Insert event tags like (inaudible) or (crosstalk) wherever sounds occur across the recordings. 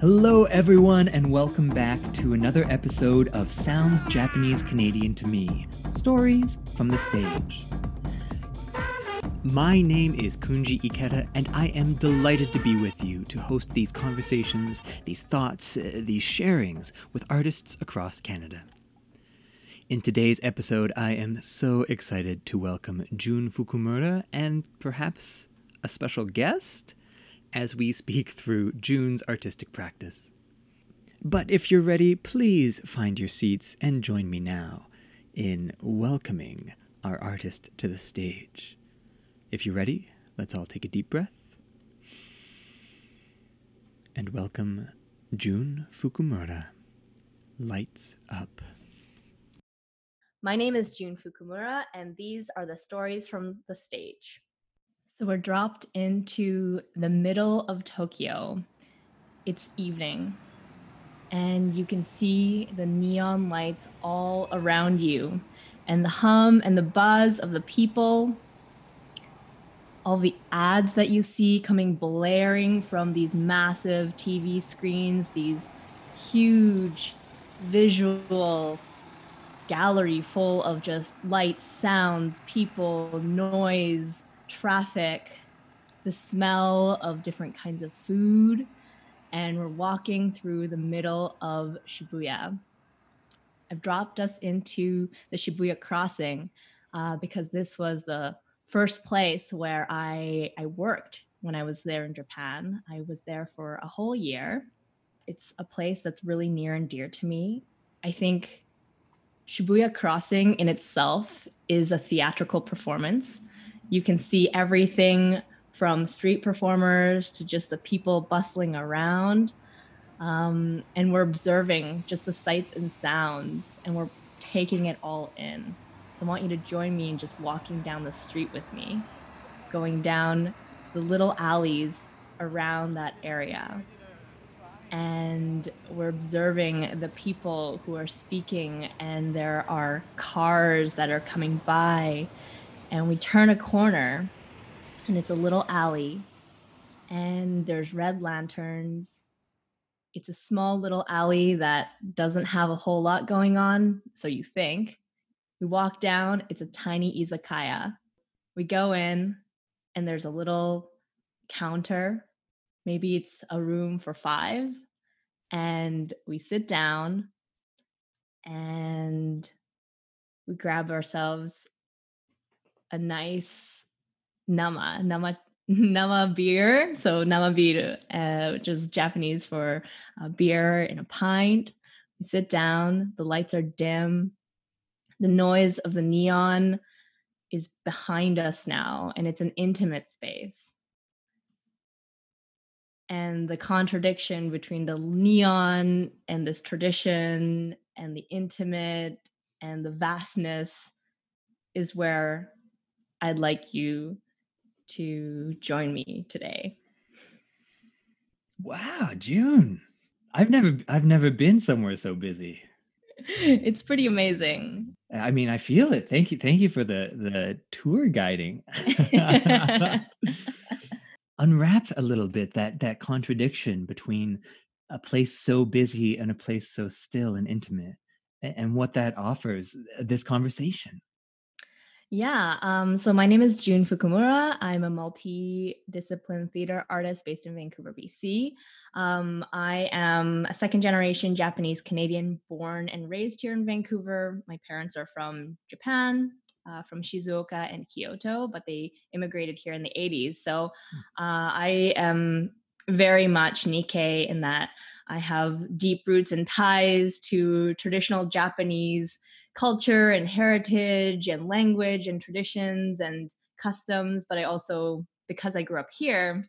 Hello, everyone, and welcome back to another episode of Sounds Japanese Canadian to Me Stories from the Stage. My name is Kunji Ikeda, and I am delighted to be with you to host these conversations, these thoughts, uh, these sharings with artists across Canada. In today's episode, I am so excited to welcome June Fukumura and perhaps a special guest as we speak through June's artistic practice. But if you're ready, please find your seats and join me now in welcoming our artist to the stage. If you're ready, let's all take a deep breath and welcome June Fukumura. Lights up. My name is June Fukumura, and these are the stories from the stage. So we're dropped into the middle of Tokyo. It's evening, and you can see the neon lights all around you, and the hum and the buzz of the people. All the ads that you see coming blaring from these massive TV screens, these huge visual gallery full of just lights, sounds, people, noise traffic, the smell of different kinds of food, and we're walking through the middle of Shibuya. I've dropped us into the Shibuya crossing uh, because this was the first place where I, I worked when I was there in Japan. I was there for a whole year. It's a place that's really near and dear to me. I think Shibuya Crossing in itself is a theatrical performance you can see everything from street performers to just the people bustling around. Um, and we're observing just the sights and sounds and we're taking it all in. So I want you to join me in just walking down the street with me, going down the little alleys around that area. And we're observing the people who are speaking, and there are cars that are coming by and we turn a corner and it's a little alley and there's red lanterns. It's a small little alley that doesn't have a whole lot going on so you think. We walk down it's a tiny izakaya. We go in and there's a little counter. Maybe it's a room for five. And we sit down and we grab ourselves a nice nama nama (laughs) nama beer so nama beer uh, which is japanese for uh, beer in a pint. We sit down the lights are dim the noise of the neon is behind us now and it's an intimate space. And the contradiction between the neon and this tradition and the intimate and the vastness is where I'd like you to join me today. Wow, June. I've never I've never been somewhere so busy. It's pretty amazing. I mean, I feel it. Thank you. Thank you for the the tour guiding. (laughs) (laughs) Unwrap a little bit that that contradiction between a place so busy and a place so still and intimate and, and what that offers uh, this conversation. Yeah. Um, so my name is June Fukumura. I'm a multi-discipline theater artist based in Vancouver, BC. Um, I am a second generation Japanese Canadian born and raised here in Vancouver. My parents are from Japan, uh, from Shizuoka and Kyoto, but they immigrated here in the 80s. So hmm. uh, I am very much Nikkei in that I have deep roots and ties to traditional Japanese culture and heritage and language and traditions and customs but i also because i grew up here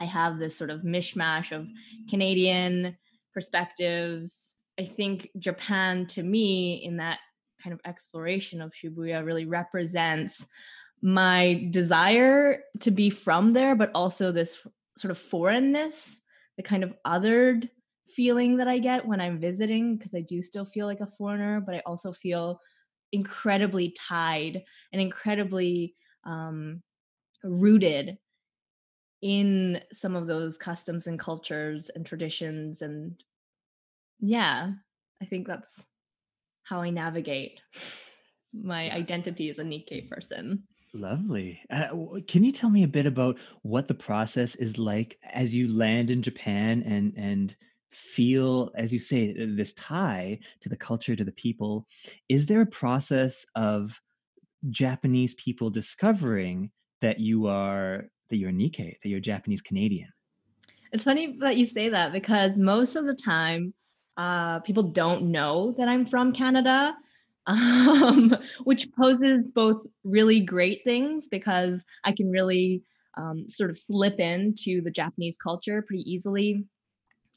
i have this sort of mishmash of canadian perspectives. I think japan to me in that kind of exploration of shibuya really represents my desire to be from there but also this sort of foreignness the kind of othered feeling that I get when I'm visiting because I do still feel like a foreigner, but I also feel incredibly tied and incredibly um, rooted in some of those customs and cultures and traditions and yeah, I think that's how I navigate (laughs) my identity as a Nikkei person. Lovely. Uh, can you tell me a bit about what the process is like as you land in Japan and and feel, as you say, this tie to the culture, to the people? Is there a process of Japanese people discovering that you are that you're Nikkei, that you're Japanese Canadian? It's funny that you say that because most of the time, uh, people don't know that I'm from Canada, (laughs) um, which poses both really great things because I can really um, sort of slip into the Japanese culture pretty easily.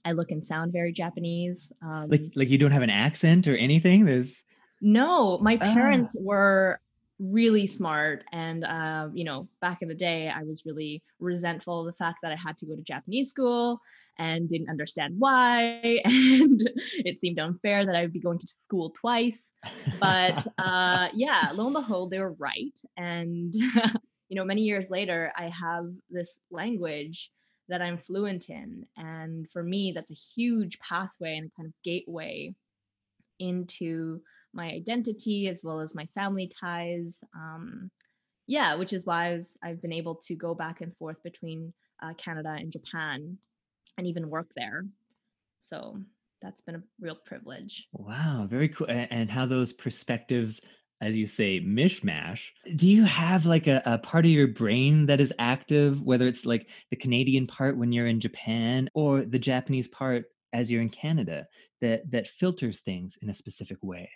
I look and sound very Japanese. Like Um, like you don't have an accent or anything? There's no, my ah. parents were really smart and uh, you know back in the day i was really resentful of the fact that i had to go to japanese school and didn't understand why (laughs) and it seemed unfair that i would be going to school twice but (laughs) uh, yeah lo and behold they were right and (laughs) you know many years later i have this language that i'm fluent in and for me that's a huge pathway and kind of gateway into my identity as well as my family ties. Um, yeah, which is why I was, I've been able to go back and forth between uh, Canada and Japan and even work there. So that's been a real privilege. Wow, very cool. And how those perspectives, as you say, mishmash. Do you have like a, a part of your brain that is active, whether it's like the Canadian part when you're in Japan or the Japanese part as you're in Canada, that that filters things in a specific way?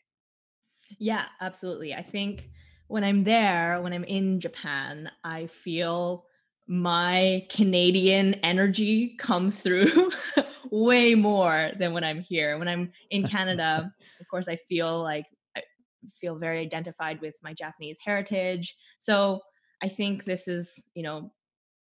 Yeah, absolutely. I think when I'm there, when I'm in Japan, I feel my Canadian energy come through (laughs) way more than when I'm here. When I'm in (laughs) Canada, of course, I feel like feel very identified with my Japanese heritage. So I think this is, you know,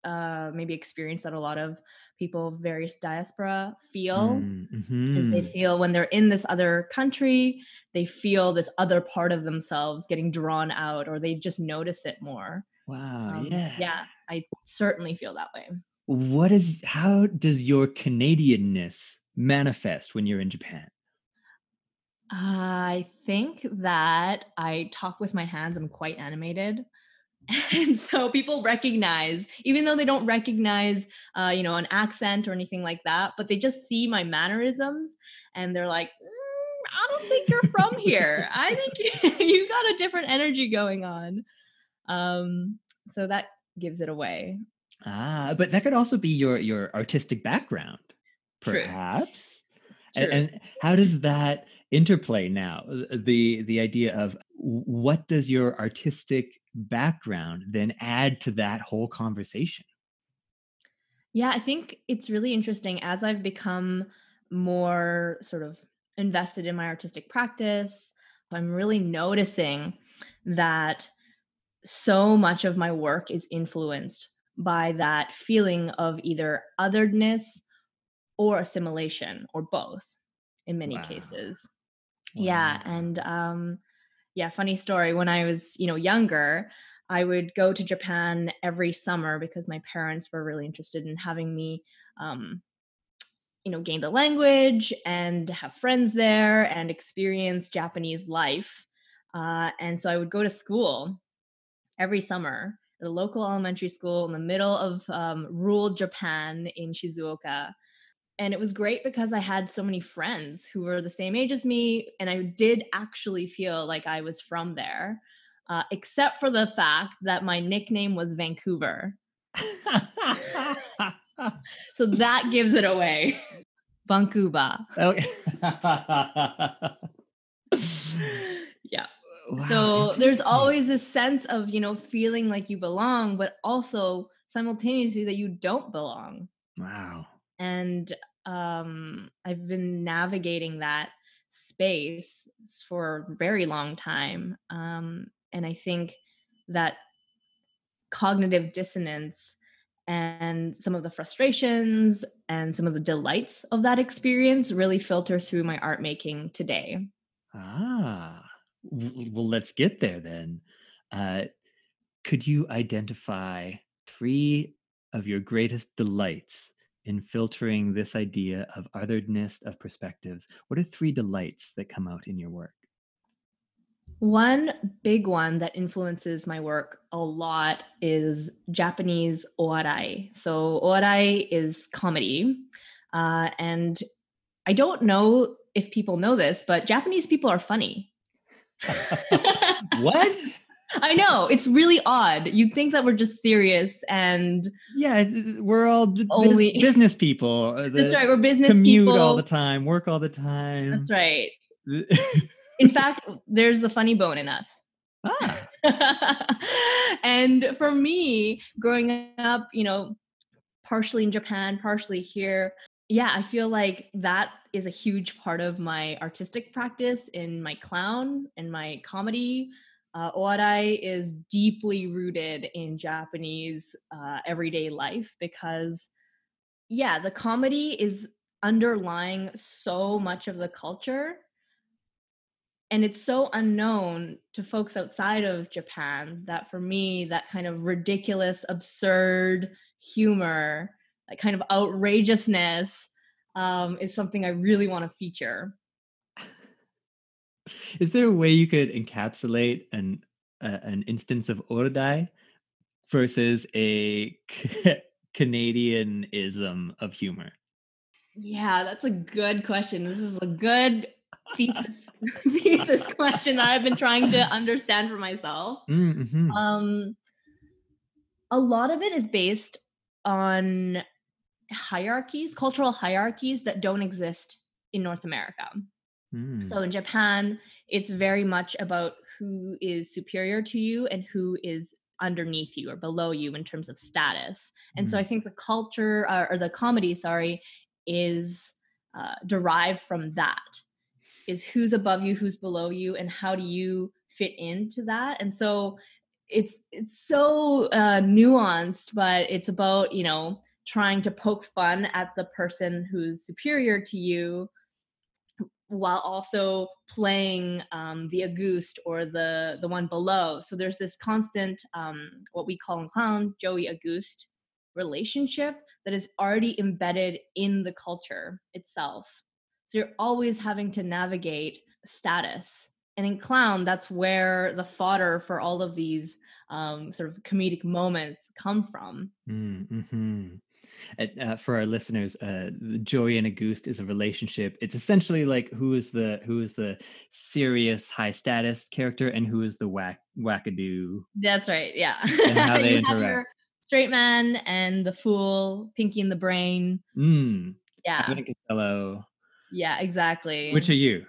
uh, maybe experience that a lot of people of various diaspora feel Mm, is they hmm feel when they're in this other country, they feel this other part of themselves getting drawn out or they just notice it more. Wow, Um, yeah. yeah, I certainly feel that way. What is how does your Canadianness manifest when you're in Japan? I think that I talk with my hands. I'm quite animated. (laughs) And so people recognize, even though they don't recognize, uh, you know, an accent or anything like that, but they just see my mannerisms and they're like, "Mm, I don't think you're from here. (laughs) I think you, (laughs) you got a different energy going on. Um, so that gives it away. Ah, but that could also be your your artistic background, True. perhaps? And, True. and how does that interplay now? Uh, The the idea of what does your artistic background then add to that whole conversation? Yeah, I think it's really interesting as I've become more sort of invested in my artistic practice. I'm really noticing that so much of my work is influenced by that feeling of either otheredness or assimilation or both in many Wow. cases. Yeah, and um yeah, funny story. When I was, you know, younger, I would go to Japan every summer because my parents were really interested in having me, um, you know, gain the language and have friends there and experience Japanese life. Uh, and so I would go to school every summer at a local elementary school in the middle of um, rural Japan in Shizuoka. And it was great because I had so many friends who were the same age as me, and I did actually feel like I was from there, uh, except for the fact that my nickname was Vancouver. So that gives it away. (laughs) Vancouver. Okay. (laughs) Yeah. Wow, So there's always this sense of, you know, feeling like you belong, but also simultaneously that you don't belong. Wow. and um i've been navigating that space for a very long time um and i think that cognitive dissonance and some of the frustrations and some of the delights of that experience really filter through my art making today Ah. Well, let's get there then. Uh, could you identify 3 of your greatest delights in filtering this idea of otherness of perspectives? What are three delights that come out in your work? One big one that influences my work a lot is Japanese owarai. So, owarai is comedy. Uh, and I don't know if people know this, but Japanese people are funny. (laughs) what? (laughs) I know it's really odd. You'd think that we're just serious and yeah, we're all only (laughs) business people. Uh, That's right. We're business commute people. all the time, work all the time. That's right. (laughs) in fact, there's a funny bone in us. Ah. (laughs) and for me, growing up, you know, partially in Japan, partially here, yeah, I feel like that is a huge part of my artistic practice in my clown and my comedy uh, owarai is deeply rooted in Japanese uh, everyday life because, yeah, the comedy is underlying so much of the culture. And it's so unknown to folks outside of Japan that for me, that kind of ridiculous, absurd humor, that kind of outrageousness um, is something I really want to feature. Is there a way you could encapsulate an uh, an instance of owarai versus a (laughs) Canadianism of humor? Yeah, that's a good question. This is a good thesis (laughs) thesis question that I've been trying to understand for myself. Mm-hmm. Um, a lot of it is based on hierarchies, cultural hierarchies that don't exist in North America. Mm. So in Japan, it's very much about who is superior to you and who is underneath you or below you in terms of status. And mm. so I think the culture uh, or the comedy, sorry, is uh, derived from that. Is who's above you, who's below you, and how do you fit into that? And so it's it's so uh, nuanced, but it's about you know trying to poke fun at the person who's superior to you while also playing um, the Auguste or the the one below. So there's this constant um, what we call in clown Joey Auguste relationship that is already embedded in the culture itself. So you're always having to navigate status. And in clown, that's where the fodder for all of these um, sort of comedic moments come from. Mm-hmm. Uh, for our listeners, uh, Joey and Auguste is a relationship. It's essentially like who is the who is the serious high status character and who is the whack wackadoo. That's right. Yeah. And how (laughs) they interact. Straight man and the fool, Pinky and the Brain. Mm. Yeah. Costello. Yeah, exactly. Which are you?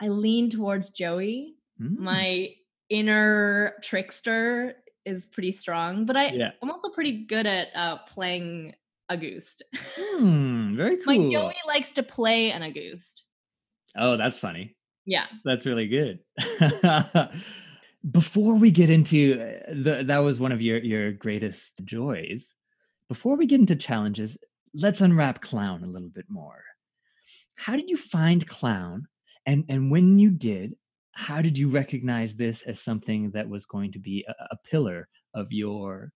I lean towards Joey. Mm. My inner trickster is pretty strong, but I yeah. I'm also pretty good at uh, playing Auguste. Hmm, very (laughs) cool. Like Joey likes to play an Auguste. Oh, that's funny. Yeah, that's really good. (laughs) Before we get into uh, the, that was one of your your greatest joys. Before we get into challenges, let's unwrap clown a little bit more. How did you find clown? And and when you did, how did you recognize this as something that was going to be a, a pillar of your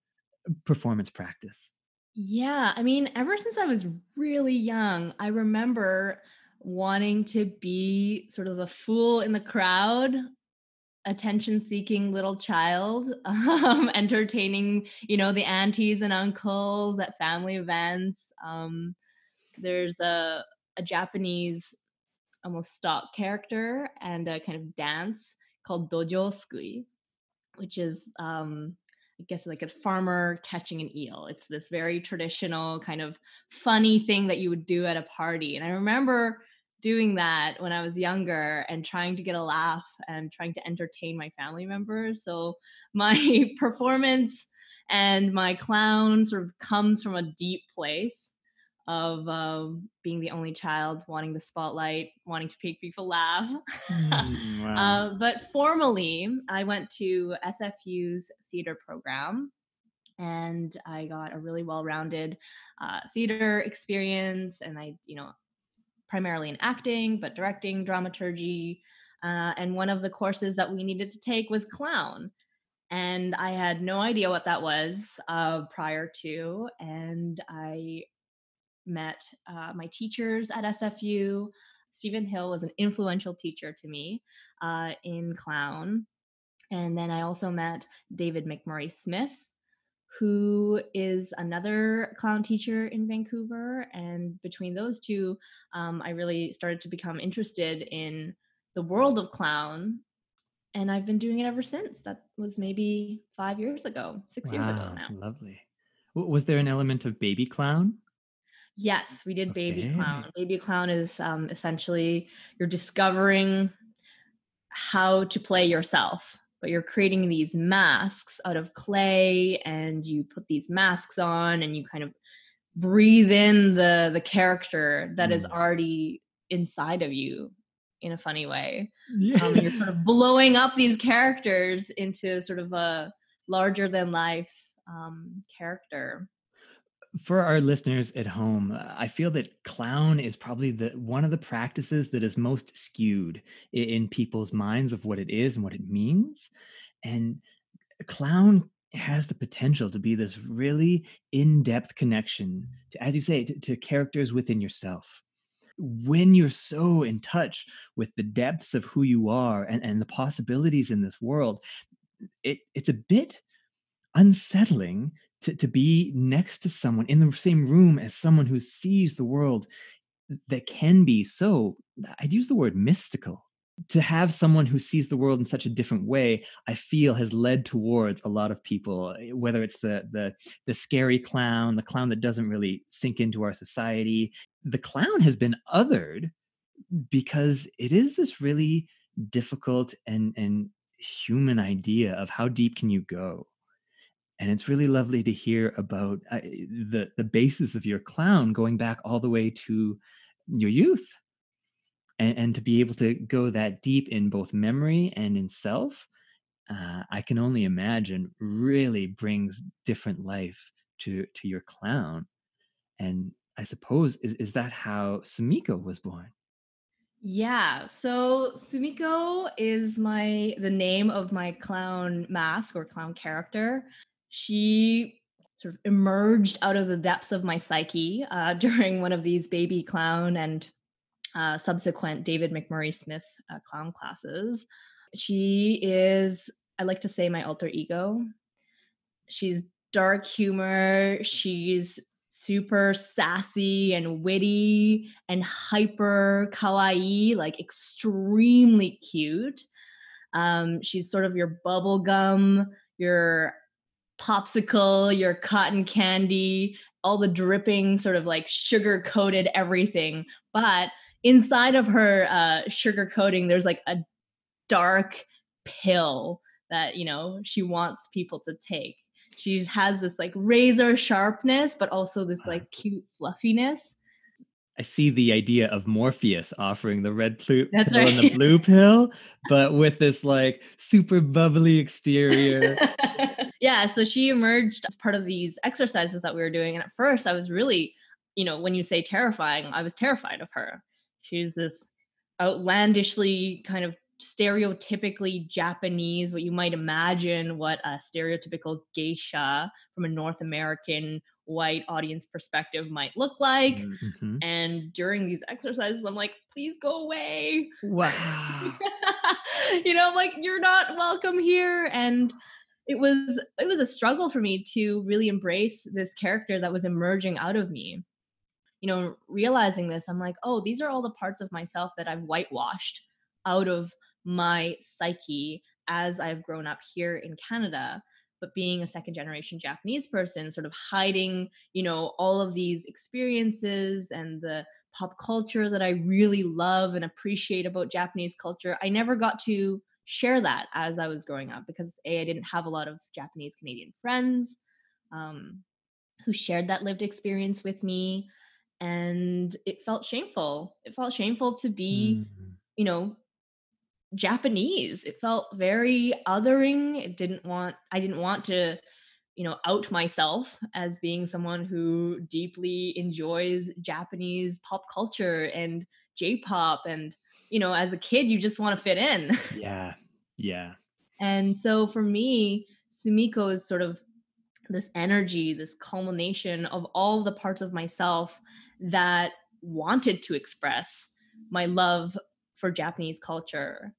performance practice? Yeah, I mean, ever since I was really young, I remember wanting to be sort of the fool in the crowd, attention seeking little child, (laughs) um, entertaining, you know, the aunties and uncles at family events. Um, there's a, a Japanese almost stock character and a kind of dance called dojo sukui, which is um, I guess like a farmer catching an eel. It's this very traditional kind of funny thing that you would do at a party. And I remember doing that when I was younger and trying to get a laugh and trying to entertain my family members. So (laughs) my performance and my clown sort of comes from a deep place of um, being the only child, wanting the spotlight, wanting to make people laugh. (laughs) Mm, wow. uh, but formally, I went to SFU's theater program and I got a really well rounded uh, theater experience. And I, you know, primarily in acting, but directing, dramaturgy. Uh, and one of the courses that we needed to take was clown. and I had no idea what that was uh, prior to. And I met uh, my teachers at SFU. Stephen Hill was an influential teacher to me uh, in clown. And then I also met David MacMurray Smith, who is another clown teacher in Vancouver. And between those two, um, I really started to become interested in the world of clown. And I've been doing it ever since. That was maybe five years ago, six wow, years ago now. Lovely. Was there an element of baby clown? Yes, we did okay. baby clown. Baby clown is um, essentially you're discovering how to play yourself but you're creating these masks out of clay and you put these masks on and you kind of breathe in the the character that mm. is already inside of you in a funny way yeah. Um, you're sort of blowing up these characters into sort of a larger than life um, character for our listeners at home i feel that clown is probably the one of the practices that is most skewed in, in people's minds of what it is and what it means and clown has the potential to be this really in-depth connection to as you say to, to characters within yourself. When you're so in touch with the depths of who you are and, and the possibilities in this world it, it's a bit unsettling to, to be next to someone in the same room as someone who sees the world that can be so i'd use the word mystical. To have someone who sees the world in such a different way i feel has led towards a lot of people eh, whether it's the the the scary clown the clown that doesn't really sink into our society. The clown has been othered because it is this really difficult and and human idea of how deep can you go and it's really lovely to hear about uh, the the basis of your clown going back all the way to your youth and, and to be able to go that deep in both memory and in self uh, i can only imagine really brings different life to to your clown and i suppose is, is that how sumiko was born yeah. So Sumiko is my the name of my clown mask or clown character she sort of emerged out of the depths of my psyche uh, (laughs) during one of these baby clown and uh, subsequent David MacMurray Smith uh, clown classes. She is, I like to say, my alter ego. She's dark humor. She's super sassy and witty and hyper kawaii, like extremely cute. Um, she's sort of your bubblegum, your popsicle, your cotton candy, all the dripping, sort of like sugar coated everything. But inside of her uh, sugar coating, there's like a dark pill that, you know, she wants people to take. She has this like razor sharpness, but also this like cute fluffiness. I see the idea of Morpheus offering the red pl- pill right. and the blue pill, (laughs) but with this like super bubbly exterior. (laughs) yeah, so she emerged as part of these exercises that we were doing. And at first, I was really, you know, when you say terrifying, I was terrified of her. She's this outlandishly kind of stereotypically Japanese, what you might imagine what a stereotypical geisha from a North American white audience perspective might look like. Mm-hmm. And during these exercises, I'm like, please go away. Wow. (laughs) you know, like you're not welcome here. And it was it was a struggle for me to really embrace this character that was emerging out of me. You know realizing this i'm like oh these are all the parts of myself that i've whitewashed out of my psyche as i've grown up here in canada. But being a second generation japanese person sort of hiding you know all of these experiences and the pop culture that i really love and appreciate about japanese culture i never got to share that as I was growing up because a I didn't have a lot of Japanese Canadian friends um, who shared that lived experience with me, and it felt shameful. It felt shameful to be, mm. you know, Japanese. It felt very othering. It didn't want. I didn't want to you know out myself as being someone who deeply enjoys japanese pop culture and j-pop and you know, as a kid, you just want to fit in. Yeah. Yeah. And so for me Sumiko is sort of this energy, this culmination of all the parts of myself that wanted to express my love for Japanese culture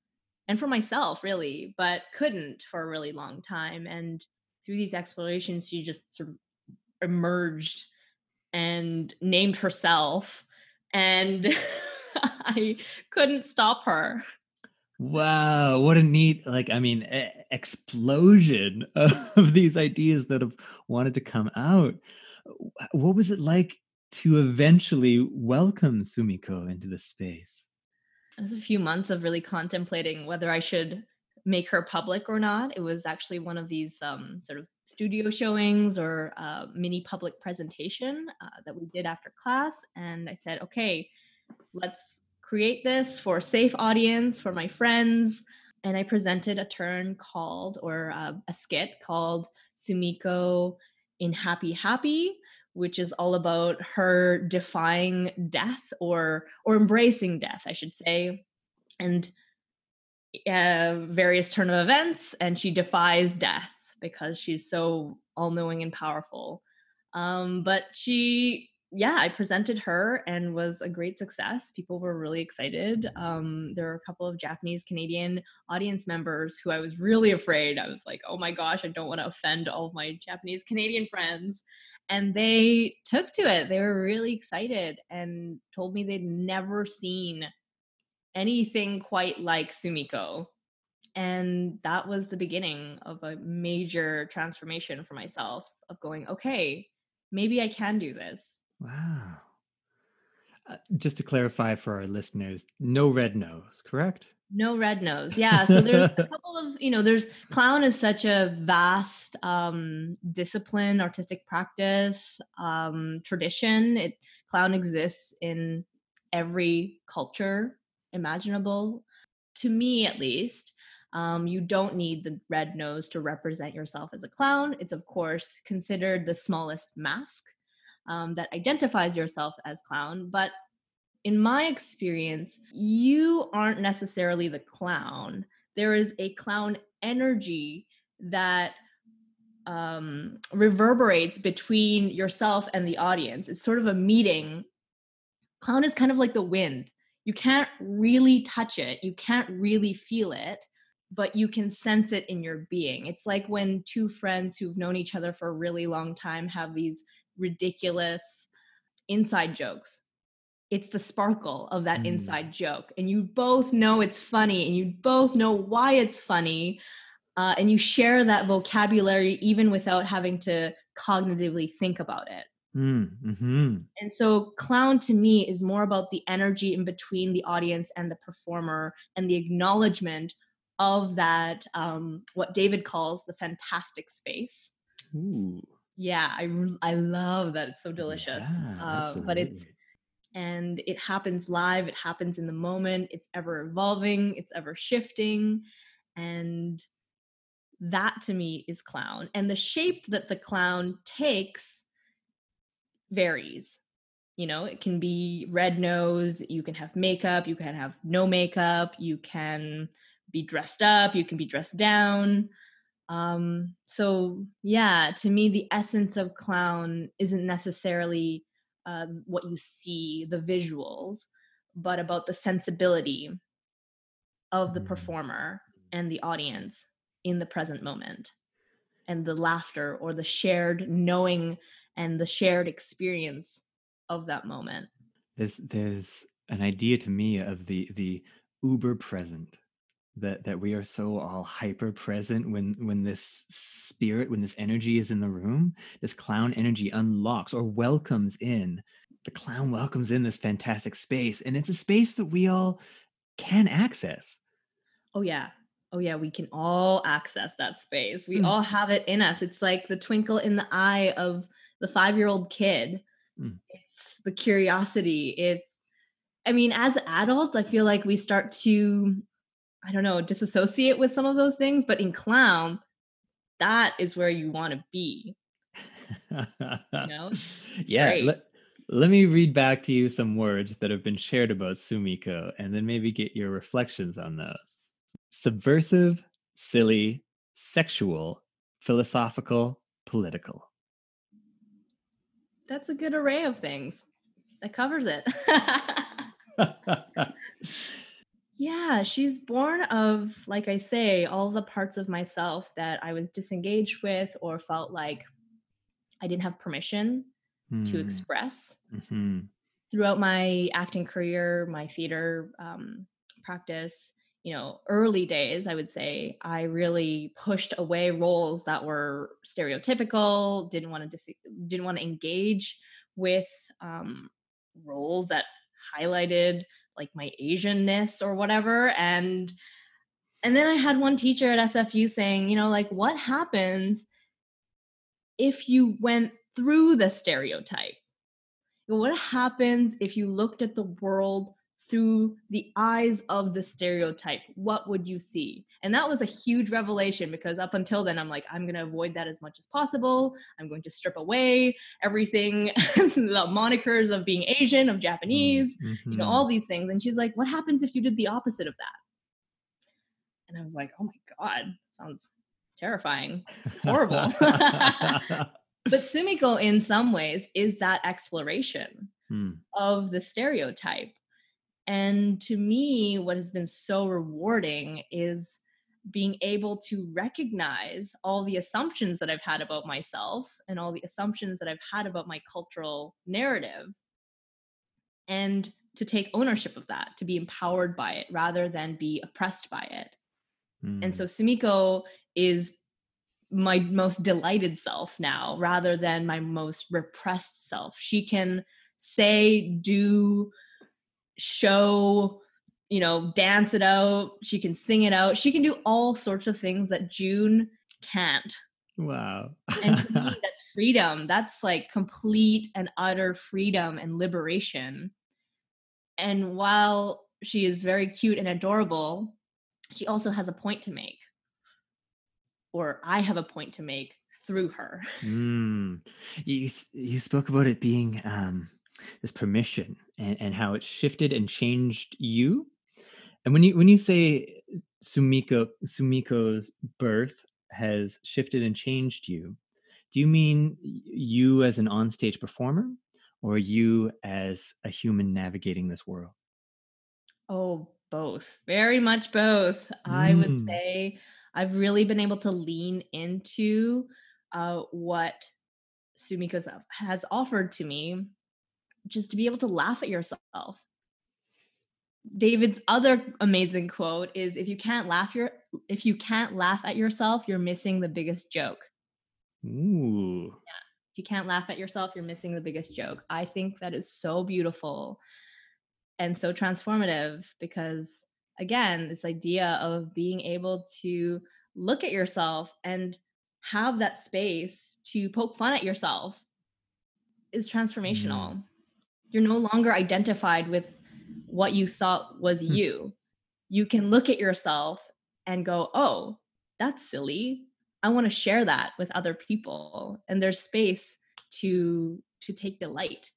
and for myself, really, but couldn't for a really long time. And through these explorations, she just sort of emerged and named herself. And (laughs) (laughs) I couldn't stop her. Wow, what a neat, like, I mean, e- explosion (laughs) of these ideas that have wanted to come out. What was it like to eventually welcome Sumiko into the space? It was a few months of really contemplating whether I should make her public or not. It was actually one of these um, sort of studio showings or uh, mini public presentation uh, that we did after class. And I said, okay, let's create this for a safe audience for my friends. And I presented a turn called, or uh, a skit called Sumiko in Happy Happy, which is all about her defying death or or embracing death, I should say, and uh, various turn of events, and she defies death because she's so all-knowing and powerful. Um, but she yeah, I presented her and was a great success. People were really excited. Um, there were a couple of Japanese Canadian audience members who I was really afraid. I was like, oh my gosh, I don't want to offend all of my Japanese Canadian friends. And they took to it. They were really excited and told me they'd never seen anything quite like Sumiko. And that was the beginning of a major transformation for myself of going, okay, maybe I can do this Wow. Uh, just to clarify for our listeners, no red nose, correct? No red nose. Yeah. So there's a couple of, you know, there's clown is such a vast um, discipline, artistic practice, um, tradition. It clown exists in every culture imaginable. To me, at least, um, you don't need the red nose to represent yourself as a clown. It's of course considered the smallest mask um, that identifies yourself as clown. But in my experience, you aren't necessarily the clown. There is a clown energy that um, reverberates between yourself and the audience. It's sort of a meeting. Clown is kind of like the wind. You can't really touch it, you can't really feel it, but you can sense it in your being. It's like when two friends who've known each other for a really long time have these ridiculous inside jokes. It's the sparkle of that mm. inside joke. And you both know it's funny and you both know why it's funny. Uh, and you share that vocabulary even without having to cognitively think about it. Mm, mm-hmm. And so, clown to me is more about the energy in between the audience and the performer and the acknowledgement of that, um, what David calls the fantastic space. Ooh yeah i i love that it's so delicious yeah, uh, but it and it happens live it happens in the moment it's ever evolving it's ever shifting and that to me is clown and the shape that the clown takes varies you know it can be red nose you can have makeup you can have no makeup you can be dressed up you can be dressed down um so yeah to me the essence of clown isn't necessarily uh, what you see the visuals but about the sensibility of the mm. performer and the audience in the present moment and the laughter or the shared knowing and the shared experience of that moment there's there's an idea to me of the the uber present that that we are so all hyper present when when this spirit when this energy is in the room this clown energy unlocks or welcomes in. The clown welcomes in this fantastic space and it's a space that we all can access. Oh yeah. Oh yeah we can all access that space. We mm. all have it in us. It's like the twinkle in the eye of the five year old kid. Mm. it's the curiosity. It's I mean, as adults, I feel like we start to I don't know, disassociate with some of those things. But in clown, that is where you want to be. you (laughs) know? Yeah. Let, let me read back to you some words that have been shared about Sumiko and then maybe get your reflections on those. Subversive, silly, sexual, philosophical, political. That's a good array of things. That covers it. (laughs) (laughs) yeah, she's born of, like I say, all the parts of myself that I was disengaged with or felt like I didn't have permission to Hmm. express. Mhm. throughout my acting career, my theater um, practice, you know, early days, I would say I really pushed away roles that were stereotypical. Didn't want to dis- didn't want to engage with um, roles that highlighted like my Asianness or whatever. And and then I had one teacher at SFU saying, you know, like what happens if you went through the stereotype? what happens if you looked at the world through the eyes of the stereotype what would you see and that was a huge revelation because up until then i'm like i'm going to avoid that as much as possible i'm going to strip away everything (laughs) the monikers of being asian of japanese you know Mhm. all these things and she's like what happens if you did the opposite of that and i was like oh my god sounds terrifying horrible. (laughs) (laughs) but sumiko in some ways is that exploration Hmm. of the stereotype. And to me, what has been so rewarding is being able to recognize all the assumptions that I've had about myself and all the assumptions that I've had about my cultural narrative and to take ownership of that, to be empowered by it rather than be oppressed by it. And so mm. Sumiko is my most delighted self now rather than my most repressed self. She can say, do, show, you know, dance it out. She can sing it out. She can do all sorts of things that June can't. wow. And to me, (laughs) that's freedom. That's like complete and utter freedom and liberation. And while she is very cute and adorable, she also has a point to make. Or I have a point to make through her. Mm. You you spoke about it being um, this permission and, and how it shifted and changed you. And when you when you say Sumiko Sumiko's birth has shifted and changed you, do you mean you as an onstage performer or you as a human navigating this world? Oh, both. Very much both. I would Mm. say I've really been able to lean into uh, what Sumiko's of- has offered to me, just to be able to laugh at yourself. David's other amazing quote is if you can't laugh your if you can't laugh at yourself, you're missing the biggest joke. Ooh. Yeah. If you can't laugh at yourself, you're missing the biggest joke. I think that is so beautiful and so transformative because, again, this idea of being able to look at yourself and have that space to poke fun at yourself is transformational. Mm. You're no longer identified with what you thought was Hmm. you. You can look at yourself and go, oh, that's silly. I want to share that with other people. And there's space to to take delight.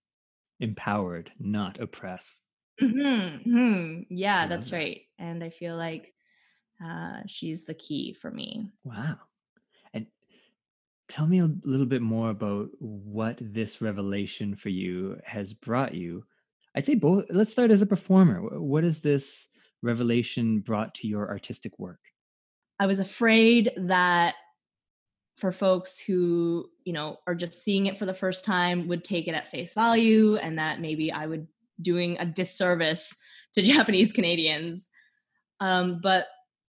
Empowered, not oppressed. Mhm, mhm. Yeah, that's that. right. And I feel like uh, she's the key for me. Wow. Tell me a little bit more about what this revelation for you has brought you. I'd say both. Let's start as a performer. Wh- What has this revelation brought to your artistic work? I was afraid that for folks who, you know, are just seeing it for the first time would take it at face value and that maybe I would doing a disservice to (laughs) Japanese Canadians. Um, but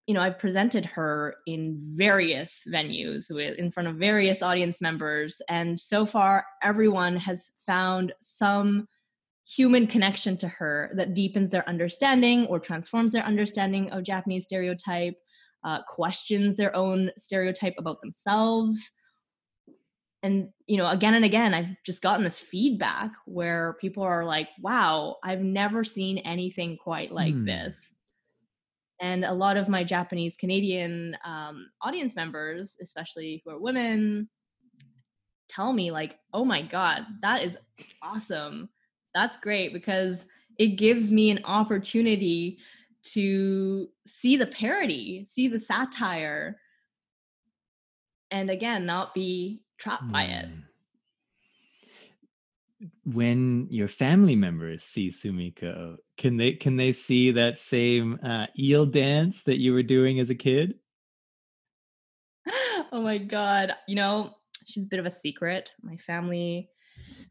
you know, I've presented her in various venues with in front of various audience members and so far everyone has found some human connection to her that deepens their understanding or transforms their understanding of Japanese stereotype, uh, questions their own stereotype about themselves. And, you know, again and again, I've just gotten this feedback where people are like, wow, I've never seen anything quite like Hmm. this. And a lot of my Japanese Canadian um, audience members, especially who are women, tell me, like, oh my God, that is awesome that's great because it gives me an opportunity to see the parody, see the satire, and again not be trapped by it. Mm. When your family members see Sumiko, can they can they see that same uh, eel dance that you were doing as a kid? oh my god. You know, she's a bit of a secret. My family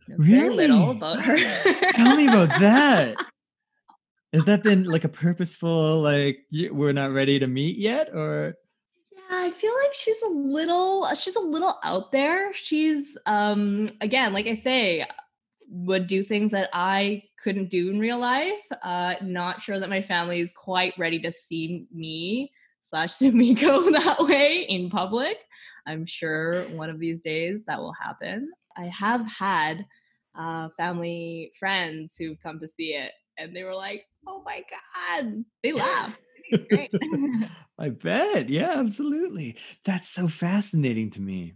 knows very little about her. Tell me about that. (laughs) Has that been like a purposeful like we're not ready to meet yet, or Yeah, I feel like she's a little she's a little out there. She's um again, like I say, would do things that I couldn't do in real life. Uh not sure that my family is quite ready to see me slash (laughs) Sumiko that way in public. I'm sure one of these days that will happen. I have had uh family friends who've come to see it and they were like, oh my god. They great. (laughs) I bet. Yeah, absolutely. That's so fascinating to me.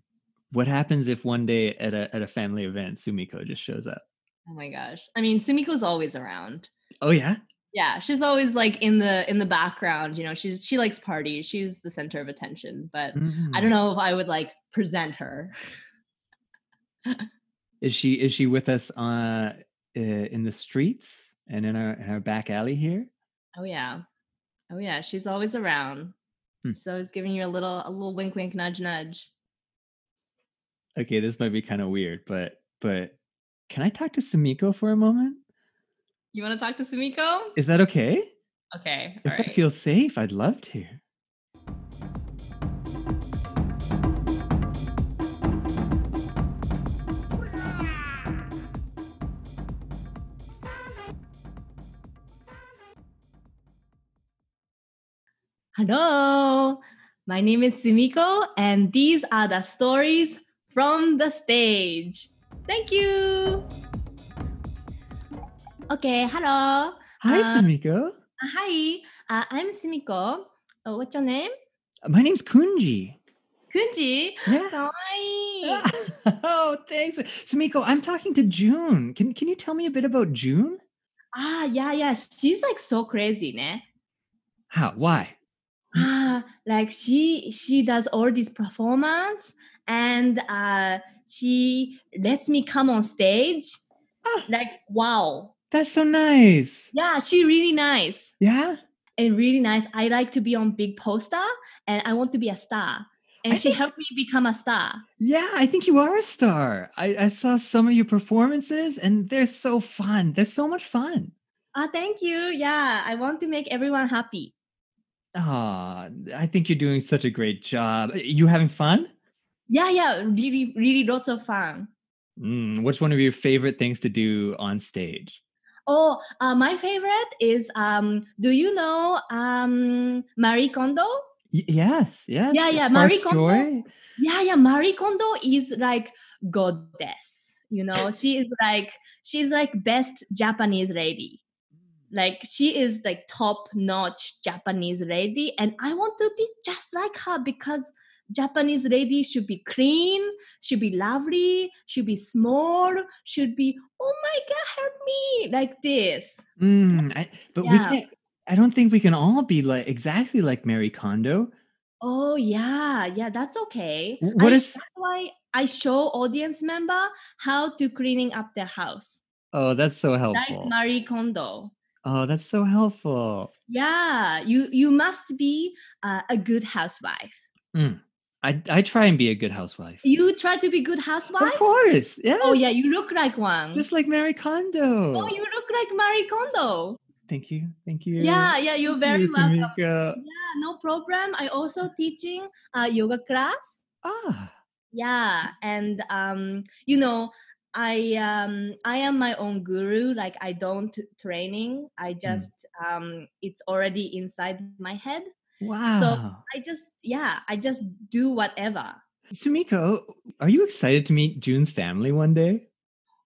What happens if one day at a at a family event Sumiko just shows up? Oh my gosh. I mean, Sumiko's always around. Oh yeah? Yeah, she's always like in the in the background, you know. She's she likes parties. She's the center of attention, but I Mm. don't know if I would like present her. (laughs) Is she is she with us uh, uh in the streets and in our in our back alley here? Oh yeah. Oh yeah, she's always around. Hmm. She's always giving you a little a little wink wink nudge nudge. Okay, this might be kind of weird, but but can I talk to Sumiko for a moment? You want to talk to Sumiko? Is that okay? Okay. If All that feels safe, I'd love to. Hello. My name is Sumiko and these are the stories from the stage. Thank you. Okay, hello. Hi, uh, Sumiko. Uh, hi, uh, I'm Sumiko. Uh, what's your name? My name's Kunji. Kunji? Yeah. (laughs) Oh, thanks. Sumiko, I'm talking to June. Can, can you tell me a bit about June? Ah, yeah, yeah. She's like so crazy, ne? How? Why? Ah, like she she does all these performance and uh she lets me come on stage. Ah. Like wow. That's so nice. Yeah, she really nice. Yeah. And really nice. I like to be on big poster and I want to be a star. And I she think- helped me become a star. Yeah, I think you are a star. I, I saw some of your performances and they're so fun. They're so much fun. Ah, thank you. Yeah, I want to make everyone happy. Ah, I think you're doing such a great job. You having fun? Yeah, yeah, really, really lots of fun. Mm, what's one of your favorite things to do on stage? Oh, uh, my favorite is um. Do you know um Marie Kondo? Y- yes, yes. Yeah, yeah, Marie Kondo. Joy. Yeah, yeah. Marie Kondo is like goddess. You know, she is like she's like best Japanese lady. Like she is like top notch Japanese lady, and I want to be just like her because Japanese lady should be clean, should be lovely, should be small, should be oh my god, help me like this. Mm, I, but we can't. I don't think we can all be like exactly like Marie Kondo. Oh yeah, yeah, that's okay. What I, is? that's why I show audience member how to cleaning up their house, Oh, that's so helpful. like. Marie Kondo. Oh, that's so helpful. Yeah, you you must be uh, a good housewife. I I try and be a good housewife. You try to be good housewife? Of course, yes. Oh yeah, you look like one. just like Marie Kondo. Oh, you look like Marie Kondo. Thank you, thank you. Yeah, yeah, you're very you, welcome. Sumiko. Yeah, no problem. I also teaching uh, yoga class. Ah, yeah and um you know i um i am my own guru like i don't training i just um it's already inside my head wow. So I just yeah i just do whatever Sumiko, are you excited to meet June's family one day?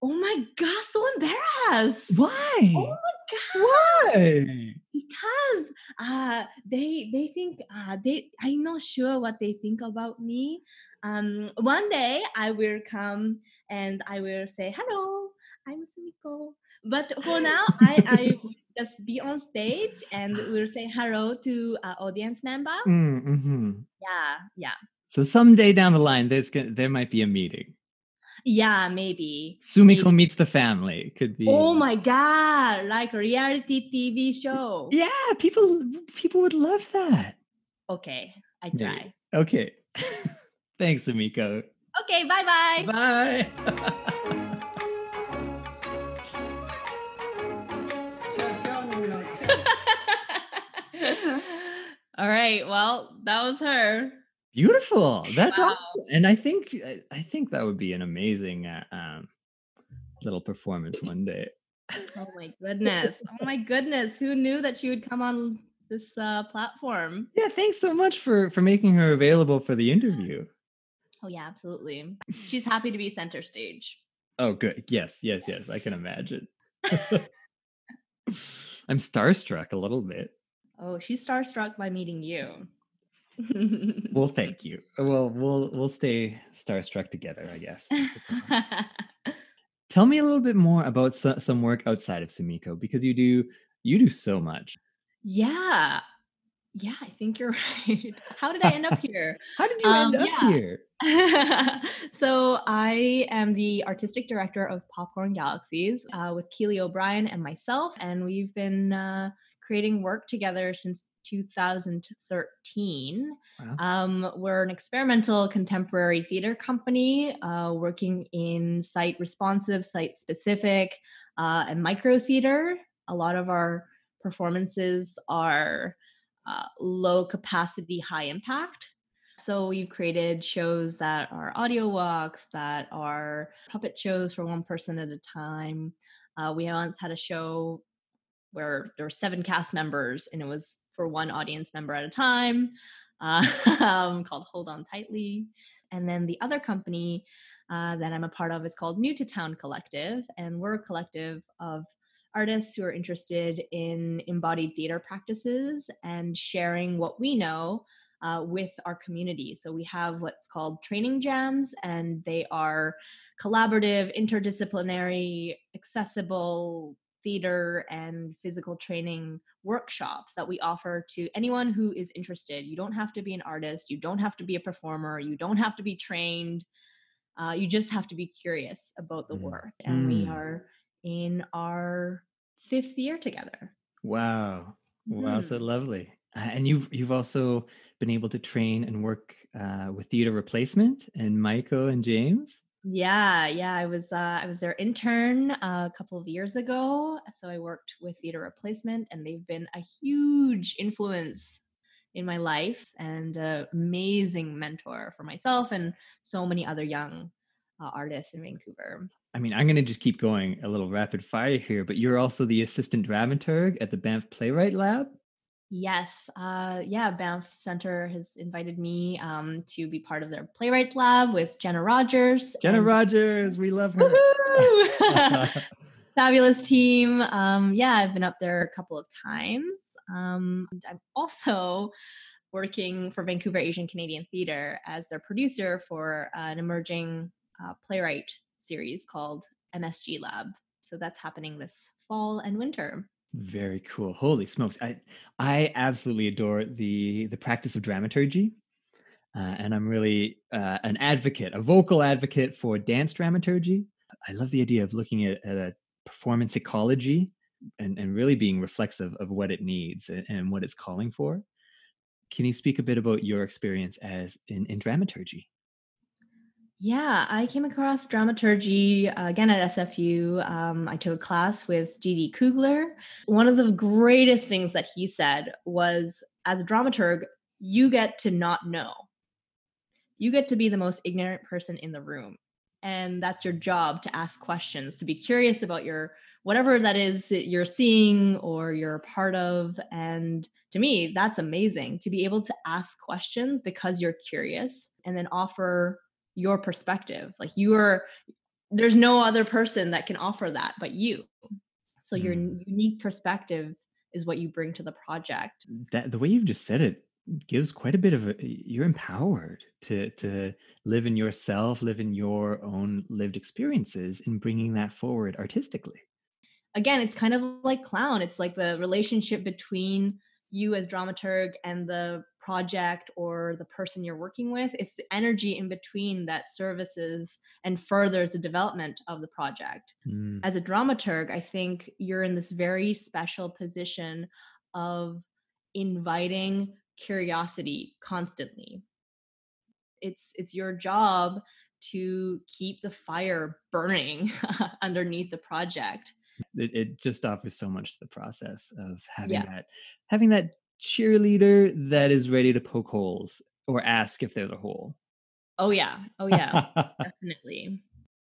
oh my god so embarrassed Why? oh my god Why? because uh they they think uh they i'm not sure what they think about me um one day i will come and i will say hello i'm sumiko but for now i i (laughs) just be on stage and we'll say hello to our audience member Mm, hmm yeah yeah So someday down the line, there's gonna, there might be a meeting. Yeah, maybe. Sumiko Maybe. meets the family. Could be. Oh my god, like a reality TV show. Yeah, people people would love that. Okay, I Maybe. try. Okay. (laughs) Thanks, Sumiko. Okay, bye bye (laughs) bye. (laughs) All right, well, that was her. Beautiful. That's Wow. awesome. And I think I- think that would be an amazing uh, um, little performance one day. Oh (laughs) my goodness. Oh my goodness. Who knew that she would come on this uh, platform? Yeah, thanks so much for for making her available for the interview. Oh, yeah, absolutely. She's happy to be center stage. Oh, good. Yes, yes, yes. I can imagine. (laughs) I'm starstruck a little bit. Oh, she's starstruck by meeting you. Well, (laughs) thank you. Well, we'll we'll stay starstruck together, I guess. (laughs) Tell me a little bit more about so, some work outside of Sumiko because you do you do so much. yeah. Yeah, I think you're (laughs) right. How did I end up here? How did you end Um, up yeah. here? so I am the artistic director of Popcorn Galaxies uh, with Keely O'Brien and myself, and we've been uh, creating work together since 2013. Wow. Um, we're an experimental contemporary theater company uh, working in site responsive, site specific, uh, and micro theater. A lot of our performances are uh, low capacity, high impact. So we've created shows that are audio walks, that are puppet shows for one person at a time. Uh, we once had a show where there were seven cast members and it was for one audience member at a time uh, (laughs) called Hold On Tightly. And then the other company uh, that I'm a part of is called New to Town Collective. And we're a collective of artists who are interested in embodied theater practices and sharing what we know uh, with our community. So we have what's called training jams, and they are collaborative, interdisciplinary, accessible theater and physical training workshops that we offer to anyone who is interested. You don't have to be an artist, you don't have to be a performer, you don't have to be trained. Uh, you just have to be curious about the Mm. work. And we Mm. are in our fifth year together. Wow. Wow, so Mhm. lovely. Uh, and you've you've also been able to train and work uh, with theater replacement and Maiko and James. Yeah, yeah. I was uh, I was their intern uh, a couple of years ago, so I worked with theater replacement, and they've been a huge influence in my life and an amazing mentor for myself and so many other young uh, artists in Vancouver. I mean, I'm going to just keep going a little rapid fire here, but you're also the assistant dramaturg at the Banff Playwright Lab. Yes, uh, yeah. Banff Center has invited me um, to be part of their playwrights lab with Jenna Rogers. Jenna and- Rogers, we love her. (laughs) (laughs) Fabulous team. Um, yeah, I've been up there a couple of times. Um, I'm also working for Vancouver Asian Canadian Theatre as their producer for an emerging uh, playwright series called MSG Lab. So that's happening this fall and winter. Very cool. Holy smokes. I I absolutely adore the the practice of dramaturgy. Uh, and I'm really uh, an advocate, a vocal advocate for dance dramaturgy. I love the idea of looking at, at a performance ecology and, and really being reflexive of what it needs and, and what it's calling for. Can you speak a bit about your experience as in, in dramaturgy? Yeah, I came across dramaturgy uh, again at SFU. Um, I took a class with DD Kugler. One of the greatest things that he said was as a dramaturg, you get to not know. You get to be the most ignorant person in the room. And that's your job to ask questions, to be curious about your whatever that is that you're seeing or you're a part of. And to me, that's amazing to be able to ask questions because you're curious and then offer your perspective. Like you are, there's no other person that can offer that but you. So your Mm. unique perspective is what you bring to the project. That the way you've just said it gives quite a bit of a, you're empowered to to live in yourself, live in your own lived experiences, and bringing that forward artistically. Again, it's kind of like clown. It's like the relationship between you as dramaturg and the project or the person you're working with. It's the energy in between that services and furthers the development of the project. Mm. As a dramaturg, I think you're in this very special position of inviting curiosity constantly. It's it's your job to keep the fire burning (laughs) underneath the project. It, it, just offers so much to the process of having yeah. that having that cheerleader that is ready to poke holes or ask if there's a hole. Oh yeah. Oh yeah. (laughs) Definitely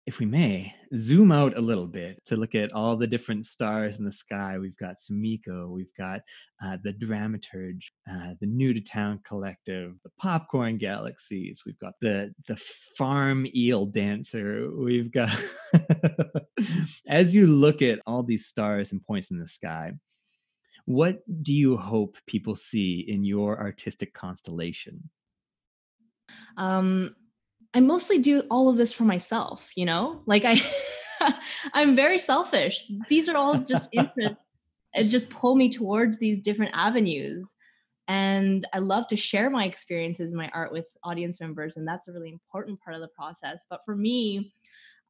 if we may, zoom out a little bit to look at all the different stars in the sky. We've got Sumiko, we've got uh, the Dramaturge, uh, the New to Town Collective, the Popcorn Galaxies. We've got the the Farm Eel Dancer. We've got. (laughs) As you look at all these stars and points in the sky, what do you hope people see in your artistic constellation? Um, I mostly do all of this for myself, you know? Like I (laughs) I'm very selfish. These are all just interests (laughs) it just pull me towards these different avenues. And I love to share my experiences my art with audience members, and that's a really important part of the process. But for me,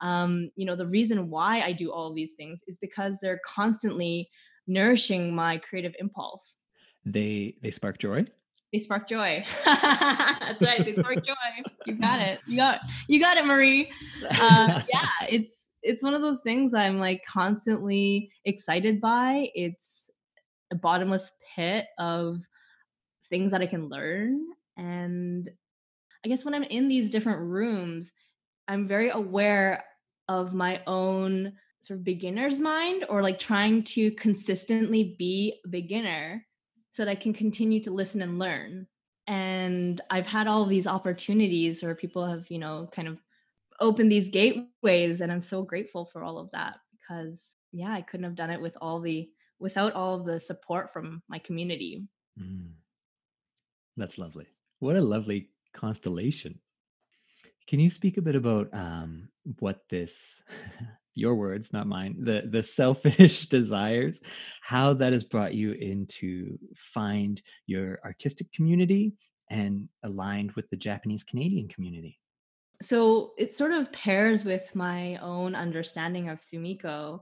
um, you know, the reason why I do all these things is because they're constantly nourishing my creative impulse. They they spark joy they spark joy. (laughs) (laughs) That's right. They spark joy. You got it. You got you got it, Marie. Uh, (laughs) yeah, it's it's one of those things I'm like constantly excited by. It's a bottomless pit of things that I can learn. And I guess when I'm in these different rooms, I'm very aware of my own sort of beginner's mind or like trying to consistently be a beginner so that I can continue to listen and learn. And I've had all these opportunities where people have, you know, kind of opened these gateways. And I'm so grateful for all of that because, yeah, I couldn't have done it with all the, without all the support from my community. Mm. That's lovely. What a lovely constellation. Can you speak a bit about um, what this (laughs) your words not mine the the selfish (laughs) desires how that has brought you into find your artistic community and aligned with the japanese canadian community? So it sort of pairs with my own understanding of sumiko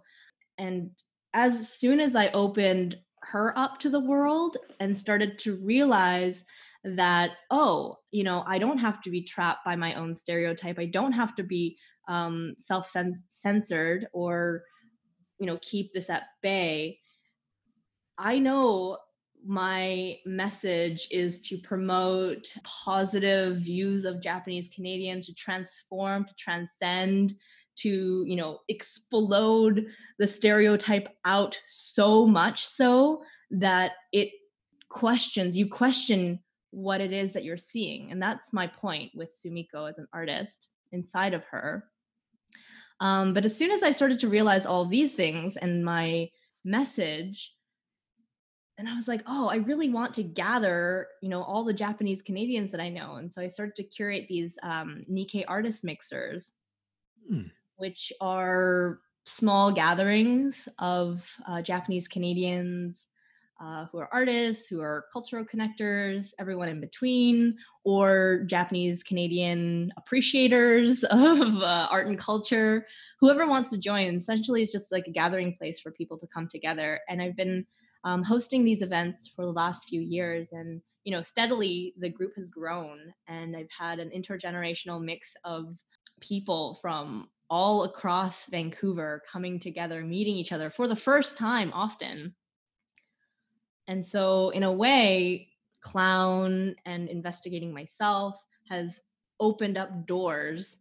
and as soon as i opened her up to the world and started to realize that oh you know i don't have to be trapped by my own stereotype i don't have to be um, self-censored or you know keep this at bay i know my message is to promote positive views of japanese canadians to transform to transcend to you know explode the stereotype out so much so that it questions you question what it is that you're seeing. And that's my point with sumiko as an artist inside of her um, but as soon as I started to realize all these things and my message, and I was like, oh, I really want to gather, you know, all the Japanese Canadians that I know. And so I started to curate these um, Nikkei artist mixers, mm. which are small gatherings of uh, Japanese Canadians uh, who are artists, who are cultural connectors, everyone in between, or Japanese Canadian appreciators (laughs) of uh, art and culture. Whoever wants to join, essentially, it's just like a gathering place for people to come together. And I've been um, hosting these events for the last few years, and you know, steadily the group has grown, and I've had an intergenerational mix of people from all across Vancouver coming together, meeting each other for the first time often and so, in a way, clown and investigating myself has opened up doors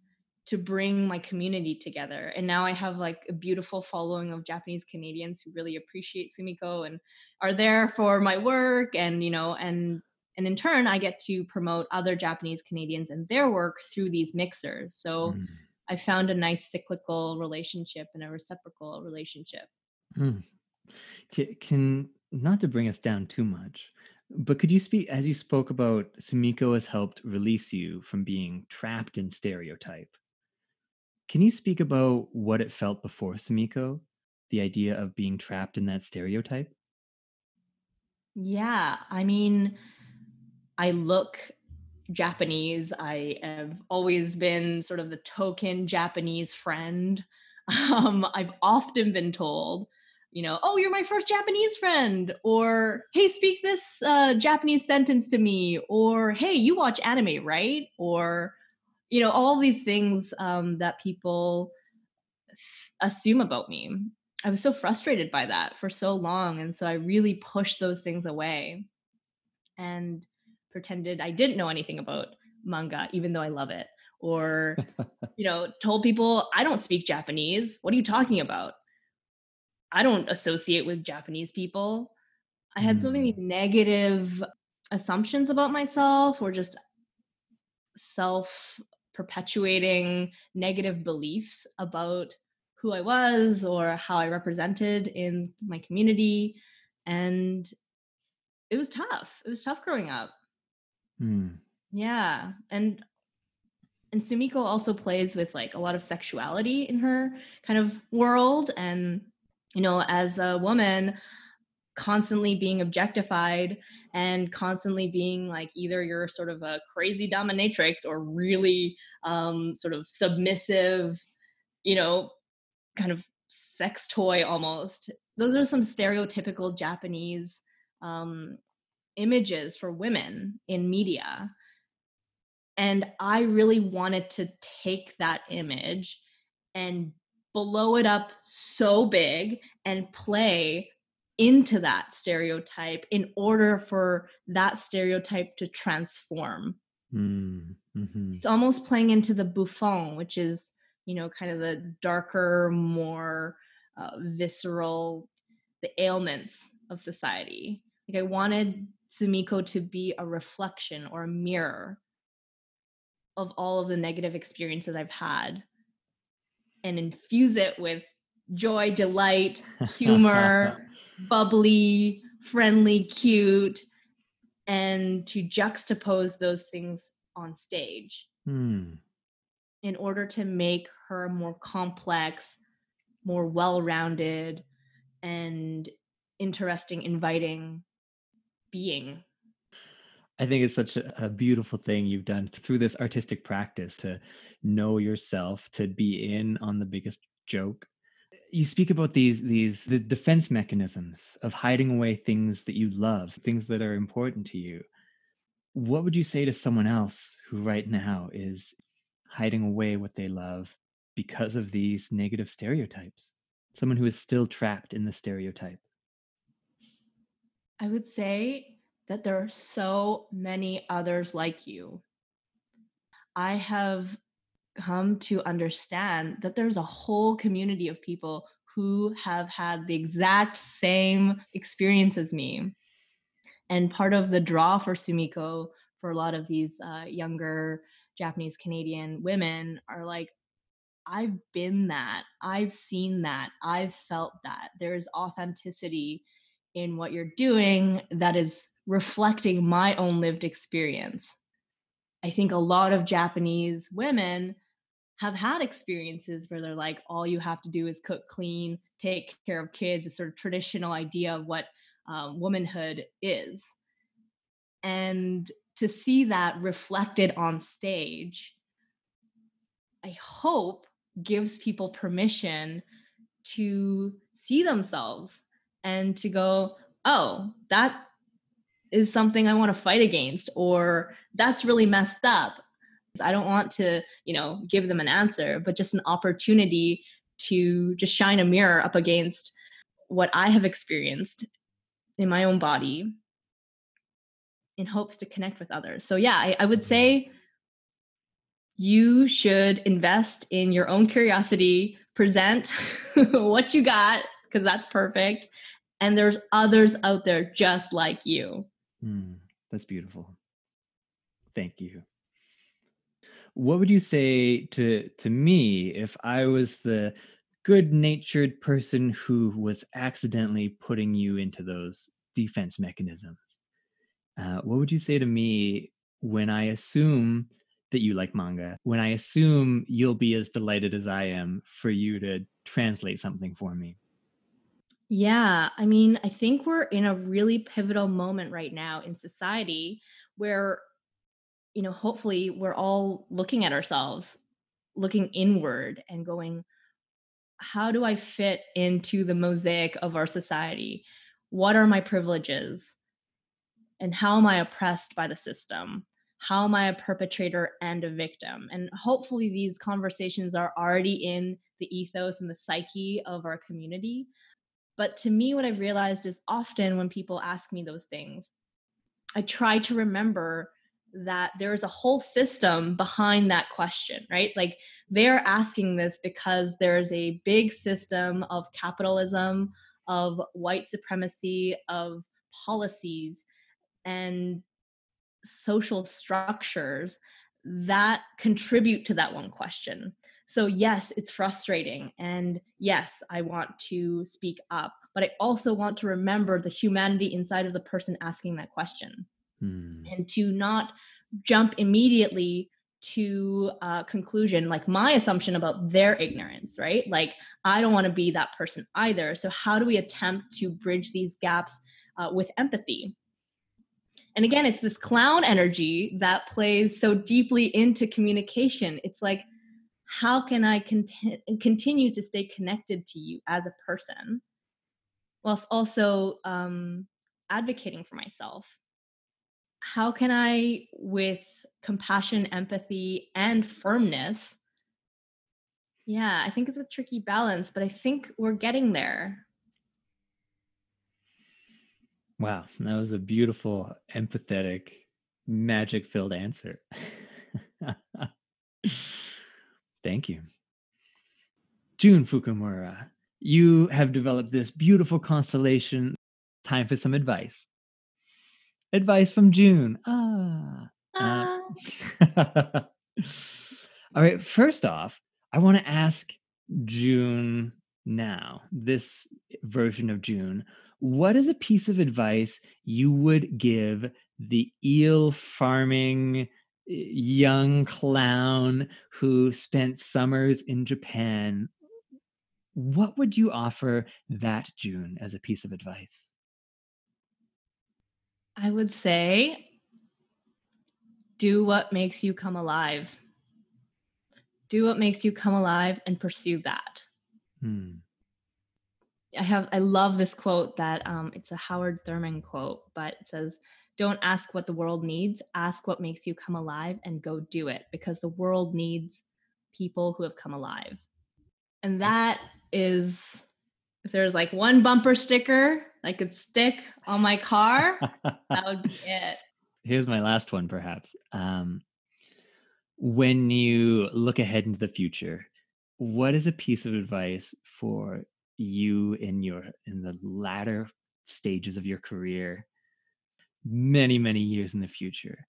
to bring my community together. And now I have like a beautiful following of Japanese Canadians who really appreciate Sumiko and are there for my work and you know and and in turn I get to promote other Japanese Canadians and their work through these mixers. So mm. I found a nice cyclical relationship and a reciprocal relationship. Mm. Can not to bring us down too much, but could you speak as you spoke about Sumiko has helped release you from being trapped in stereotype? Can you speak about what it felt before Sumiko, the idea of being trapped in that stereotype? Yeah, I mean, I look Japanese. I have always been sort of the token Japanese friend. (laughs) Um, I've often been told, you know, oh, you're my first Japanese friend, or hey, speak this uh, Japanese sentence to me, or hey, you watch anime, right? Or, you know, all these things um, that people assume about me. I was so frustrated by that for so long. And so I really pushed those things away and pretended I didn't know anything about manga, even though I love it. Or, (laughs) you know, told people I don't speak Japanese. What are you talking about? I don't associate with Japanese people. I had so many mm. negative assumptions about myself or just self perpetuating negative beliefs about who I was or how I represented in my community. And it was tough. It was tough growing up. Hmm. Yeah. And and Sumiko also plays with like a lot of sexuality in her kind of world. And, you know, as a woman, constantly being objectified and constantly being like either you're sort of a crazy dominatrix or really um, sort of submissive, you know, kind of sex toy almost. Those are some stereotypical Japanese um, images for women in media. And I really wanted to take that image and blow it up so big and play into that stereotype in order for that stereotype to transform. Mm-hmm. It's almost playing into the bouffon, which is you know, kind of the darker, more uh, visceral, the ailments of society. Like I wanted Sumiko to be a reflection or a mirror of all of the negative experiences I've had and infuse it with joy, delight, humor, (laughs) bubbly, friendly, cute, and to juxtapose those things on stage. Hmm in order to make her more complex, more well rounded, and interesting, inviting being. I think it's such a, beautiful thing you've done through this artistic practice to know yourself, to be in on the biggest joke. You speak about these these the defense mechanisms of hiding away things that you love, things that are important to you. What would you say to someone else who right now is hiding away what they love because of these negative stereotypes. Someone who is still trapped in the stereotype. I would say that there are so many others like you. I have come to understand that there's a whole community of people who have had the exact same experience as me. And part of the draw for Sumiko for a lot of these uh, younger Japanese Canadian women are like, I've been that. I've seen that. I've felt that. There's authenticity in what you're doing that is reflecting my own lived experience. I think a lot of Japanese women have had experiences where they're like, all you have to do is cook, clean, take care of kids, a sort of traditional idea of what um, womanhood is. And to see that reflected on stage, I hope gives people permission to see themselves and to go, oh, that is something I want to fight against, or that's really messed up. I don't want to, you know, give them an answer, but just an opportunity to just shine a mirror up against what I have experienced in my own body in hopes to connect with others. So, yeah, I, I would mm-hmm. say you should invest in your own curiosity, present (laughs) what you got, because that's perfect. And there's others out there just like you. Mm, that's beautiful. Thank you. What would you say to to me if I was the good-natured person who was accidentally putting you into those defense mechanisms? Uh, what would you say to me when I assume that you like manga, when I assume you'll be as delighted as I am for you to translate something for me? Yeah, I mean, I think we're in a really pivotal moment right now in society where you know hopefully we're all looking at ourselves looking inward and going how do i fit into the mosaic of our society? What are my privileges? And how am i oppressed by the system? How am i a perpetrator and a victim? And hopefully these conversations are already in the ethos and the psyche of our community but to me what i've realized is often when people ask me those things i try to remember that there is a whole system behind that question, right? Like they're asking this because there's a big system of capitalism, of white supremacy, of policies and social structures that contribute to that one question. So, yes, it's frustrating. And yes, I want to speak up, but I also want to remember the humanity inside of the person asking that question hmm. and to not jump immediately to a conclusion like my assumption about their ignorance right like i don't want to be that person either so how do we attempt to bridge these gaps uh, with empathy and again it's this clown energy that plays so deeply into communication it's like how can i cont- continue to stay connected to you as a person whilst also um, advocating for myself how can I, with compassion, empathy, and firmness, yeah, I think it's a tricky balance, but I think we're getting there. Wow, that was a beautiful, empathetic, magic filled answer. (laughs) Thank you. June Fukumura, you have developed this beautiful constellation. Time for some advice. Advice from June. Ah. Uh, ah. (laughs) all right. First off, I want to ask June now, this version of June, what is a piece of advice you would give the eel farming young clown who spent summers in Japan? What would you offer that June as a piece of advice? I would say do what makes you come alive. Do what makes you come alive and pursue that. Hmm. I have I love this quote that um, it's a Howard Thurman quote, but it says, "Don't ask what the world needs. Ask what makes you come alive, and go do it because the world needs people who have come alive." And that is if there's like one bumper sticker I could stick on my car, (laughs) that would be it. Here's my last one, perhaps. Um, when you look ahead into the future, what is a piece of advice for you in your in the latter stages of your career, many many years in the future?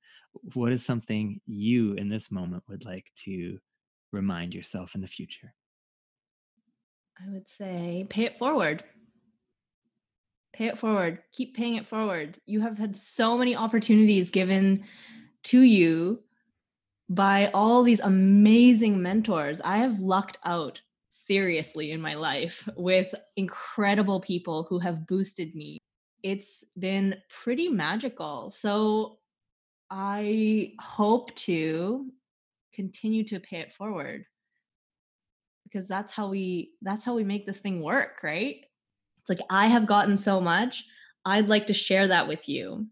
What is something you in this moment would like to remind yourself in the future? I would say pay it forward. Pay it forward. Keep paying it forward. You have had so many opportunities given to you by all these amazing mentors. I have lucked out seriously in my life with incredible people who have boosted me. It's been pretty magical. So I hope to continue to pay it forward because that's how we that's how we make this thing work, right? It's like I have gotten so much. I'd like to share that with you.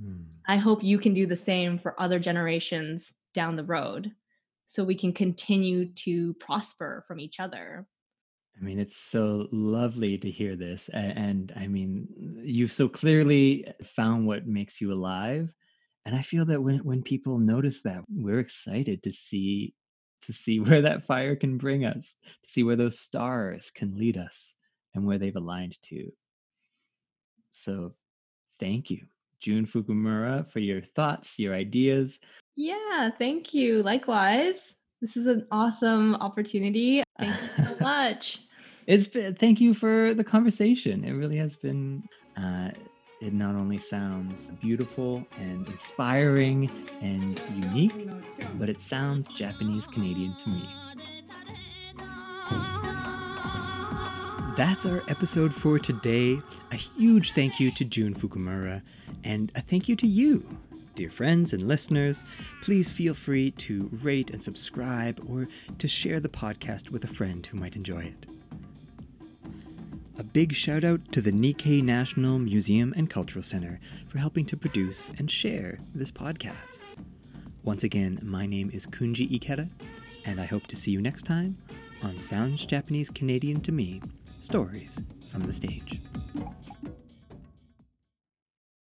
Hmm. I hope you can do the same for other generations down the road so we can continue to prosper from each other. I mean, it's so lovely to hear this. And, and, I mean, you've so clearly uh, found what makes you alive. And I feel that when, when people notice that, we're excited to see to see (laughs) where that fire can bring us, to see where those stars can lead us and where they've aligned to. So thank you, June Fukumura, for your thoughts, your ideas. Yeah, thank you. Likewise. This is an awesome opportunity. Thank you so (laughs) much. it's been, thank you for the conversation. It really has been uh, it not only sounds beautiful and inspiring and unique, but it sounds Japanese Canadian to me. That's our episode for today. A huge thank you to June Fukumura, and a thank you to you. Dear friends and listeners, please feel free to rate and subscribe or to share the podcast with a friend who might enjoy it. A big shout out to the Nikkei National Museum and Cultural Center for helping to produce and share this podcast. Once again, my name is Kunji Ikeda, and I hope to see you next time on Sounds Japanese Canadian to Me Stories from the Stage.